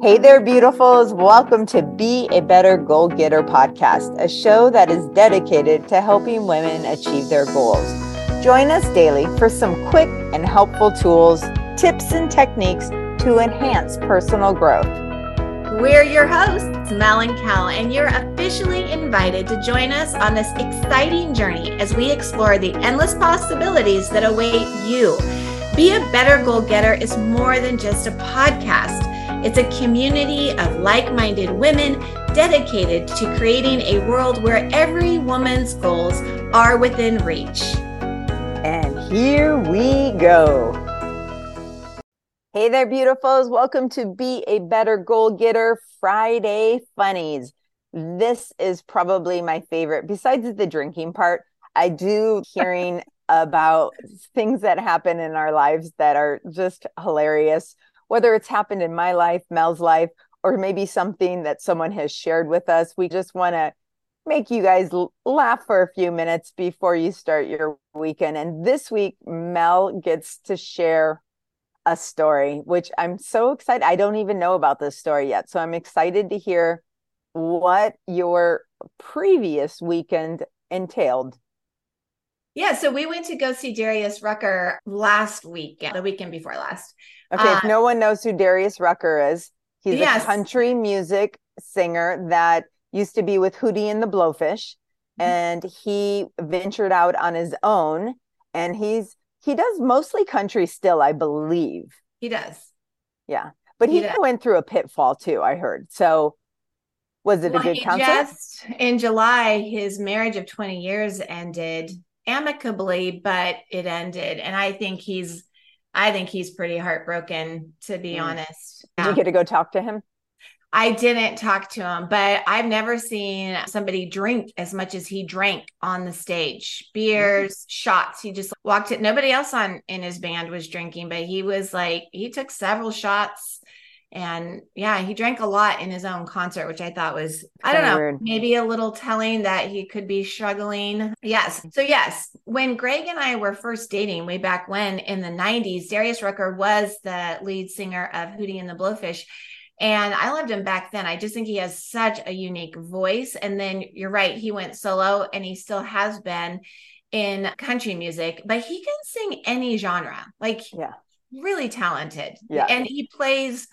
Hey there, beautifuls. Welcome to Be a Better Goal Getter podcast, a show that is dedicated to helping women achieve their goals. Join us daily for some quick and helpful tools, tips, and techniques to enhance personal growth. We're your hosts, Mel and Kel, and you're officially invited to join us on this exciting journey as we explore the endless possibilities that await you. Be a Better Goal Getter is more than just a podcast. It's a community of like minded women dedicated to creating a world where every woman's goals are within reach. And here we go. Hey there, beautifuls. Welcome to Be a Better Goal Getter Friday Funnies. This is probably my favorite, besides the drinking part. I do hearing about things that happen in our lives that are just hilarious whether it's happened in my life, Mel's life, or maybe something that someone has shared with us. We just want to make you guys laugh for a few minutes before you start your weekend. And this week, Mel gets to share a story, which I'm so excited. I don't even know about this story yet. So I'm excited to hear what your previous weekend entailed. Yeah, so we went to go see Darius Rucker last weekend, the weekend before last. Okay, uh, if no one knows who Darius Rucker is, he's yes. a country music singer that used to be with Hootie and the Blowfish, mm-hmm. and he ventured out on his own. And he's he does mostly country still, I believe. He does. Yeah, but he, he went through a pitfall too. I heard. So, was it well, a good concert? Just in July, his marriage of twenty years ended amicably, but it ended, and I think he's I think he's pretty heartbroken, to be mm. honest. Did you get to go talk to him? I didn't talk to him, but I've never seen somebody drink as much as he drank on the stage. Beers, mm-hmm. shots. He just walked it. Nobody else on in his band was drinking, but he was like, he took several shots and yeah he drank a lot in his own concert which i thought was i don't know weird. maybe a little telling that he could be struggling yes so yes when greg and i were first dating way back when in the 90s darius rucker was the lead singer of hootie and the blowfish and I loved him back then. I just think he has such a unique voice. And then you're right, he went solo and he still has been in country music, but he can sing any genre. Like, yeah, really talented. Yeah. And he plays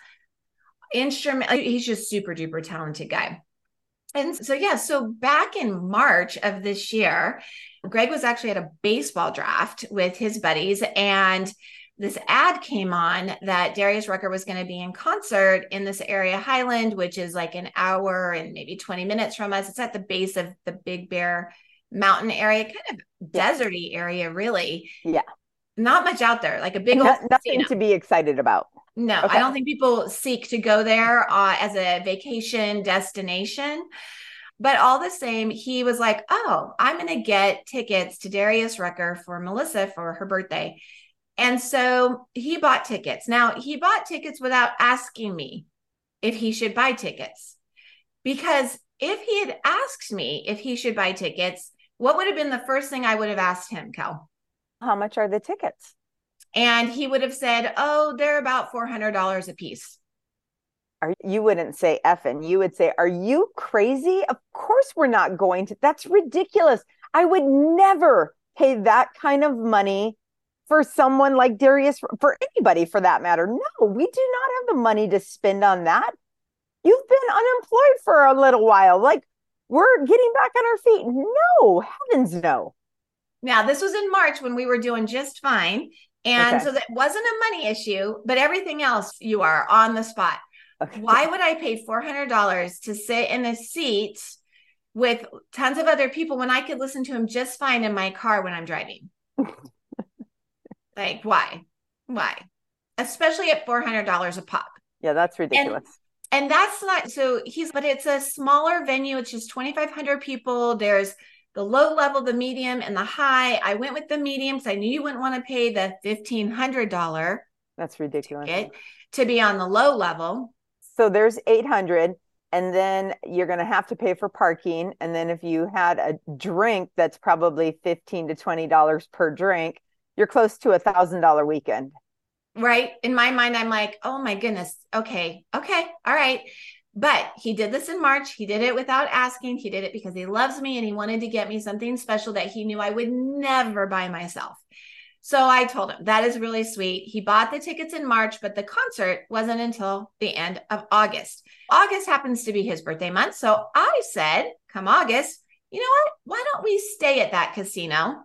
instrument. He's just super duper talented guy. And so, yeah, so back in March of this year, Greg was actually at a baseball draft with his buddies, and this ad came on that Darius Rucker was going to be in concert in this area, Highland, which is like an hour and maybe 20 minutes from us. It's at the base of the Big Bear Mountain area, kind of deserty area, really. Yeah. Not much out there, like a big old nothing casino. to be excited about. No, okay. I don't think people seek to go there uh, as a vacation destination. But all the same, he was like, Oh, I'm going to get tickets to Darius Rucker for Melissa for her birthday. And so he bought tickets. Now, he bought tickets without asking me if he should buy tickets. Because if he had asked me if he should buy tickets, what would have been the first thing I would have asked him, Kel? How much are the tickets? And he would have said, Oh, they're about $400 a piece. Are, you wouldn't say effing. You would say, Are you crazy? Of course, we're not going to. That's ridiculous. I would never pay that kind of money for someone like Darius, for anybody for that matter. No, we do not have the money to spend on that. You've been unemployed for a little while. Like, we're getting back on our feet. No, heavens no. Now, this was in March when we were doing just fine. And okay. so that wasn't a money issue, but everything else you are on the spot. Okay. Why would I pay $400 to sit in a seat with tons of other people when I could listen to him just fine in my car when I'm driving? like, why? Why? Especially at $400 a pop. Yeah, that's ridiculous. And, and that's not so he's, but it's a smaller venue. It's just 2,500 people. There's the low level, the medium, and the high. I went with the medium because I knew you wouldn't want to pay the fifteen hundred dollar. That's ridiculous. To be on the low level. So there's eight hundred, and then you're going to have to pay for parking. And then if you had a drink, that's probably fifteen to twenty dollars per drink. You're close to a thousand dollar weekend. right? In my mind, I'm like, oh my goodness. Okay. Okay. All right. But he did this in March. He did it without asking. He did it because he loves me and he wanted to get me something special that he knew I would never buy myself. So I told him that is really sweet. He bought the tickets in March, but the concert wasn't until the end of August. August happens to be his birthday month. So I said, come August, you know what? Why don't we stay at that casino?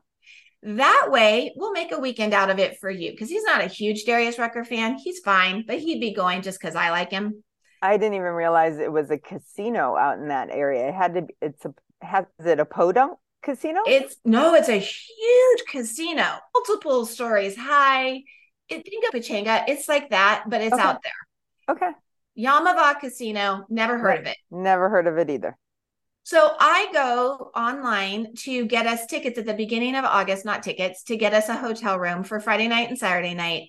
That way, we'll make a weekend out of it for you because he's not a huge Darius Rucker fan. He's fine, but he'd be going just because I like him. I didn't even realize it was a casino out in that area. It had to. Be, it's a. Has it a podunk casino? It's no, it's a huge casino. Multiple stories high. It, think of Pechanga. It's like that, but it's Okay. out there. Okay. Yaamava Casino. Never heard Right. of it. Never heard of it either. So I go online to get us tickets at the beginning of August, not tickets, to get us a hotel room for Friday night and Saturday night.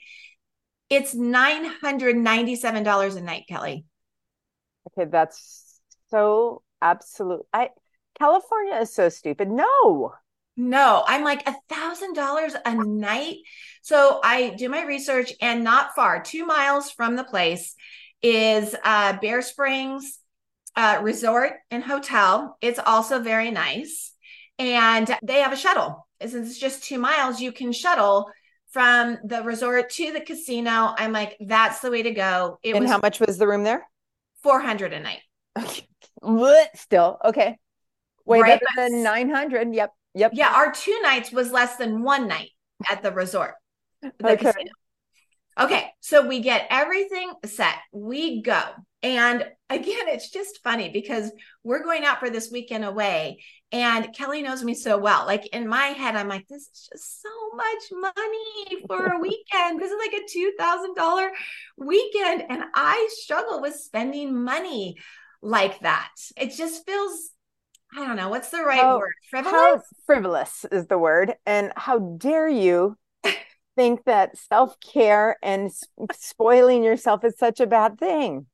It's $997 a night, Kelly. Okay, that's so absolute. I California is so stupid. No. No, I'm like a thousand dollars a night. So I do my research, and not far, two miles from the place, is uh, Bear Springs uh, Resort and Hotel. It's also very nice, and they have a shuttle. Since it's just two miles, you can shuttle from the resort to the casino. I'm like, that's the way to go. It and was how much was the room there? Four hundred a night. Okay. What? Still okay. Way Right, better than nine hundred. Yep. Yep. Yeah, our two nights was less than one night at the resort. the Okay. casino. Okay, so we get everything set. We go. And again, it's just funny because we're going out for this weekend away. And Kelly knows me so well. Like in my head, I'm like, this is just so much money for a weekend. This is like a $2,000 weekend. And I struggle with spending money like that. It just feels, I don't know, what's the right How- word? Frivolous? Frivolous is the word, and how dare you think that self care and spoiling yourself is such a bad thing?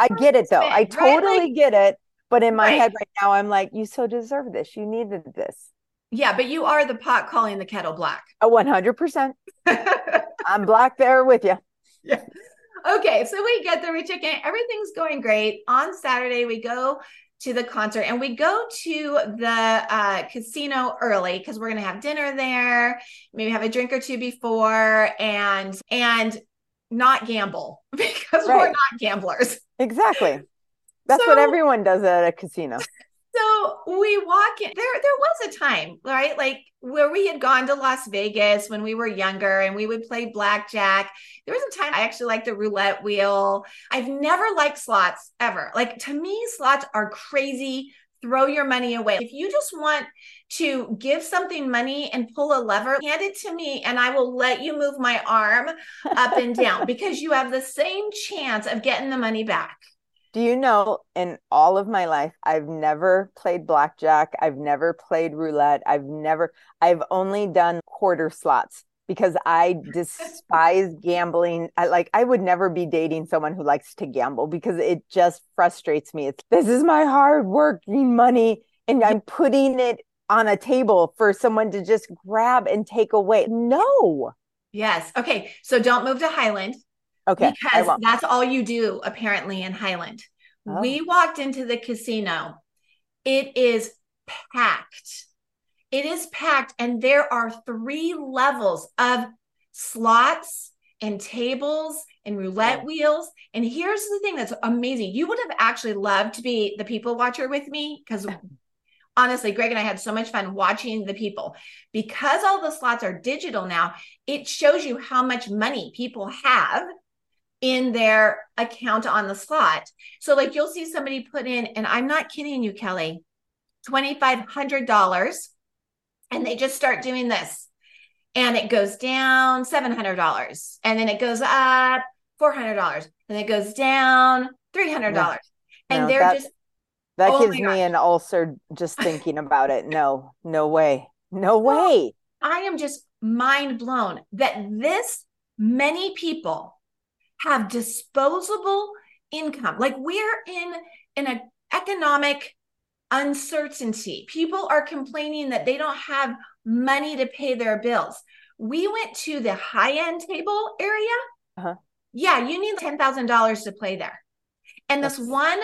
I get it though. I spend, right? totally Like- get it. But in my Right. head right now, I'm like, you so deserve this. You needed this. Yeah, but you are the pot calling the kettle black. A 100%. I'm black there with you. Yeah. okay, so we get there, we check in, everything's going great. On Saturday, we go to the concert and we go to the uh, casino early because we're gonna have dinner there, maybe have a drink or two before, and and not gamble because we're not gamblers. Exactly. That's what everyone does at a casino. So we walk in. There, there was a time, right? Like where we had gone to Las Vegas when we were younger and we would play blackjack. There was a time I actually liked the roulette wheel. I've never liked slots ever. Like to me, slots are crazy. Throw your money away. If you just want to give something money and pull a lever, hand it to me and I will let you move my arm up and down because you have the same chance of getting the money back. Do you know in all of my life, I've never played blackjack. I've never played roulette. I've never, I've only done quarter slots because I despise gambling. I like, I would never be dating someone who likes to gamble because it just frustrates me. It's this is my hard working money and I'm putting it on a table for someone to just grab and take away. No. Yes. Okay. So don't move to Highland. Okay. Because that's all you do apparently in Highland. Oh. We walked into the casino. It is packed. It is packed, and there are three levels of slots and tables and roulette wheels. And here's the thing that's amazing. You would have actually loved to be the people watcher with me because honestly, Greg and I had so much fun watching the people. Because all the slots are digital now, it shows you how much money people have in their account on the slot. So, like, you'll see somebody put in, and I'm not kidding you, Kelly, $2,500, and they just start doing this. And it goes down $700, and then it goes up $400, and it goes down $300. Yeah. And No, they're that- just That Oh gives me an ulcer just thinking about it. No, no way. No way. I am just mind blown that this many people have disposable income. Like we're in in an economic uncertainty. People are complaining that they don't have money to pay their bills. We went to the high end table area uh-huh. yeah, you need $10,000 to play there. And this one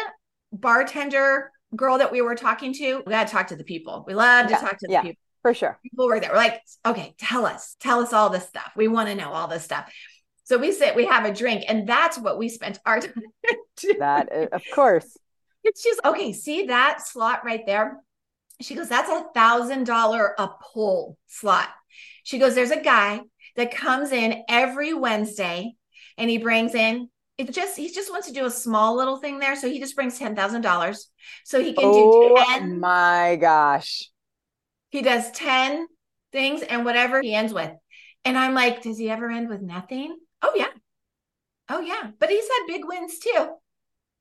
bartender girl that we were talking to, we got to talk to the people. We love to yeah, talk to the yeah, people. For sure. People were there. We're like, okay, tell us, tell us all this stuff. We want to know all this stuff. So we sit, we have a drink, and that's what we spent our time. That, of course. It's just, okay, see that slot right there? She goes, that's a thousand dollar a pull slot. She goes, there's a guy that comes in every Wednesday and he brings in it just he just wants to do a small little thing there. So he just brings ten thousand dollars. So he can oh, do 10. my gosh. He does 10 things and whatever he ends with. And I'm like, does he ever end with nothing? Oh yeah. Oh yeah. But he's had big wins too.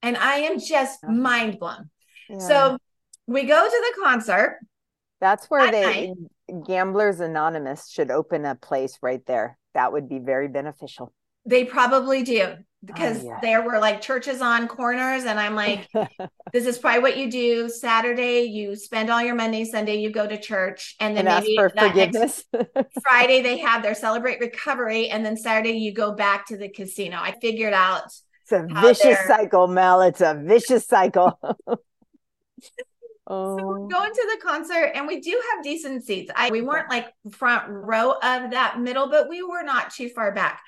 And I am just mind blown. Yeah. So we go to the concert. That's where they night. Gamblers Anonymous should open a place right there. That would be very beneficial. They probably do oh, because oh, yeah. there were like churches on corners and i'm like this is probably what you do saturday you spend all your money sunday you go to church and then and maybe for forgiveness friday they have their celebrate recovery and then saturday you go back to the casino i figured out it's a vicious cycle mel it's a vicious cycle Oh. So we're going to the concert and we do have decent seats. I we weren't like front row of that middle, but we were not too far back.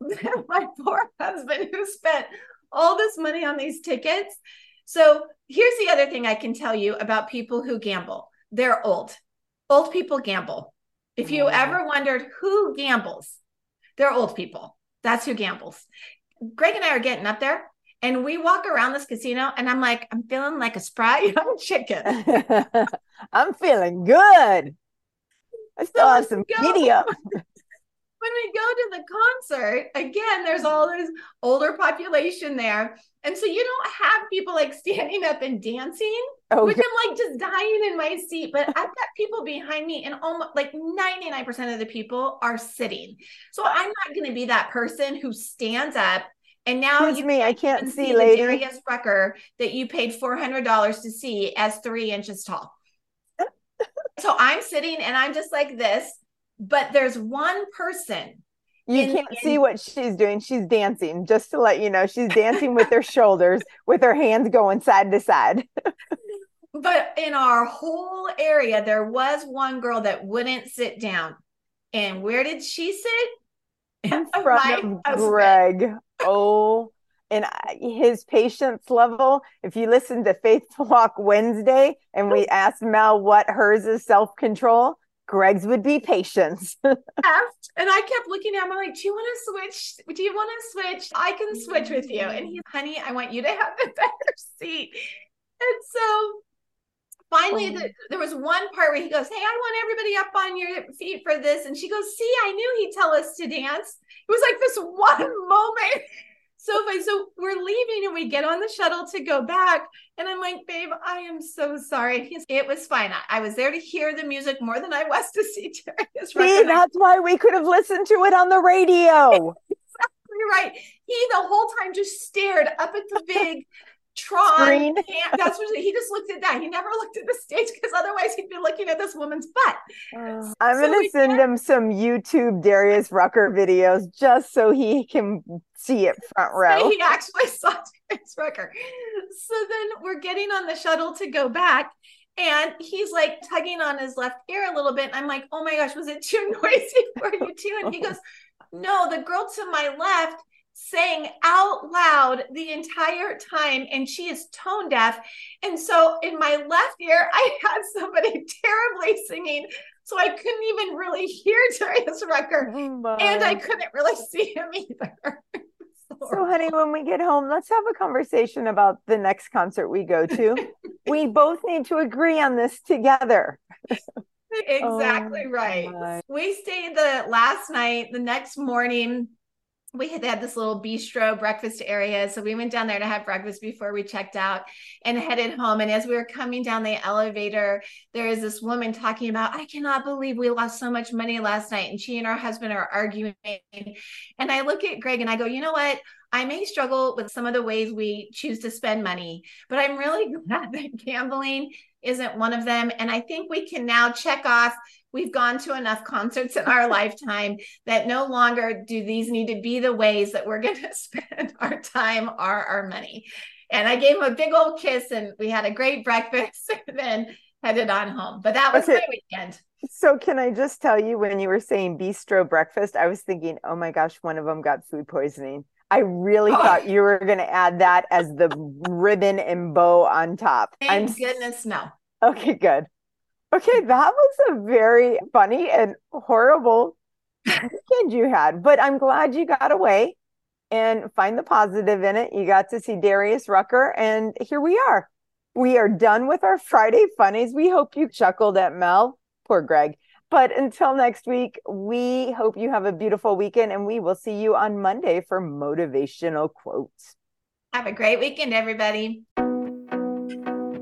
my poor husband who spent all this money on these tickets. So here's the other thing I can tell you about people who gamble. They're old. Old people gamble. If you mm-hmm. ever wondered who gambles, they're old people. That's who gambles. Greg and I are getting up there and we walk around this casino and I'm like, I'm feeling like a spry young chicken. I'm feeling good. I still so have some video when we go to the concert, again, there's all mm-hmm. this older population there. And so you don't have people like standing up and dancing, oh, which I'm like just dying in my seat. But I've got people behind me, and almost like 99% of the people are sitting. So I'm not going to be that person who stands up. And now Excuse you me, I can't see, see lady. Darius Rucker that you paid $400 to see as three inches tall. so I'm sitting and I'm just like this but there's one person you in, can't in, see what she's doing. She's dancing, just to let you know. She's dancing with her shoulders, with her hands going side to side. but in our whole area, there was one girl that wouldn't sit down. And where did she sit? In front of Greg. Oh, and his patience level. If you listen to Faith Walk Wednesday and we oh. asked Mel what hers is self control, Greg's would be patience. and I kept looking at him. I'm like, do you want to switch? Do you want to switch? I can switch with you. And he's, honey, I want you to have the better seat. And so finally, oh. the, there was one part where he goes, Hey, I want everybody up on your feet for this. And she goes, See, I knew he'd tell us to dance. It was like this one moment so funny. So we're leaving and we get on the shuttle to go back. And I'm like, babe, I am so sorry. He's, it was fine. I, I, was there to hear the music more than I was to see Darius. See, that's why we could have listened to it on the radio. exactly right. He the whole time just stared up at the big Tron. That's what he just looked at that. He never looked at the stage because otherwise he'd be looking at this woman's butt. Uh, I'm so gonna send him some YouTube Darius Rucker videos just so he can see it front row. He actually saw Darius Rucker. So then we're getting on the shuttle to go back. And he's like tugging on his left ear a little bit. I'm like, oh my gosh, was it too noisy for you too? And he goes, no, the girl to my left saying out loud the entire time and she is tone deaf. And so in my left ear i had somebody terribly singing so i couldn't even really hear Darius Rucker oh and i couldn't really see him either. So honey when we get home let's have a conversation about the next concert we go to. We both need to agree on this together. Exactly oh, right. God. we stayed the last night the next morning we had had this little bistro breakfast area. So we went down there to have breakfast before we checked out and headed home. And as we were coming down the elevator, there is this woman talking about, I cannot believe we lost so much money last night. And she and her husband are arguing. And I look at Greg and I go, you know what? I may struggle with some of the ways we choose to spend money, but I'm really glad that gambling isn't one of them. And I think we can now check off we've gone to enough concerts in our lifetime that no longer do these need to be the ways that we're going to spend our time or our money. And I gave him a big old kiss and we had a great breakfast and then headed on home. But that was okay. my weekend. So can I just tell you when you were saying bistro breakfast, I was thinking, oh my gosh, one of them got food poisoning. I really oh. thought you were going to add that as the ribbon and bow on top. Thank I'm goodness no. Okay, good. Okay, that was a very funny and horrible weekend you had, but I'm glad you got away and find the positive in it. You got to see Darius Rucker, and here we are. We are done with our Friday funnies. We hope you chuckled at Mel. Poor Greg. But until next week, we hope you have a beautiful weekend and we will see you on Monday for motivational quotes. Have a great weekend, everybody.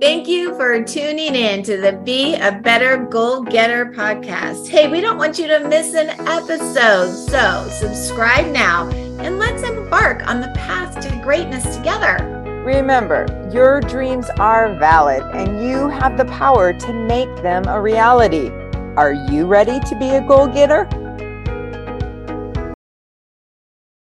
Thank you for tuning in to the Be a Better Goal Getter podcast. Hey, we don't want you to miss an episode. So subscribe now and let's embark on the path to greatness together. Remember, your dreams are valid and you have the power to make them a reality. Are you ready to be a goal getter?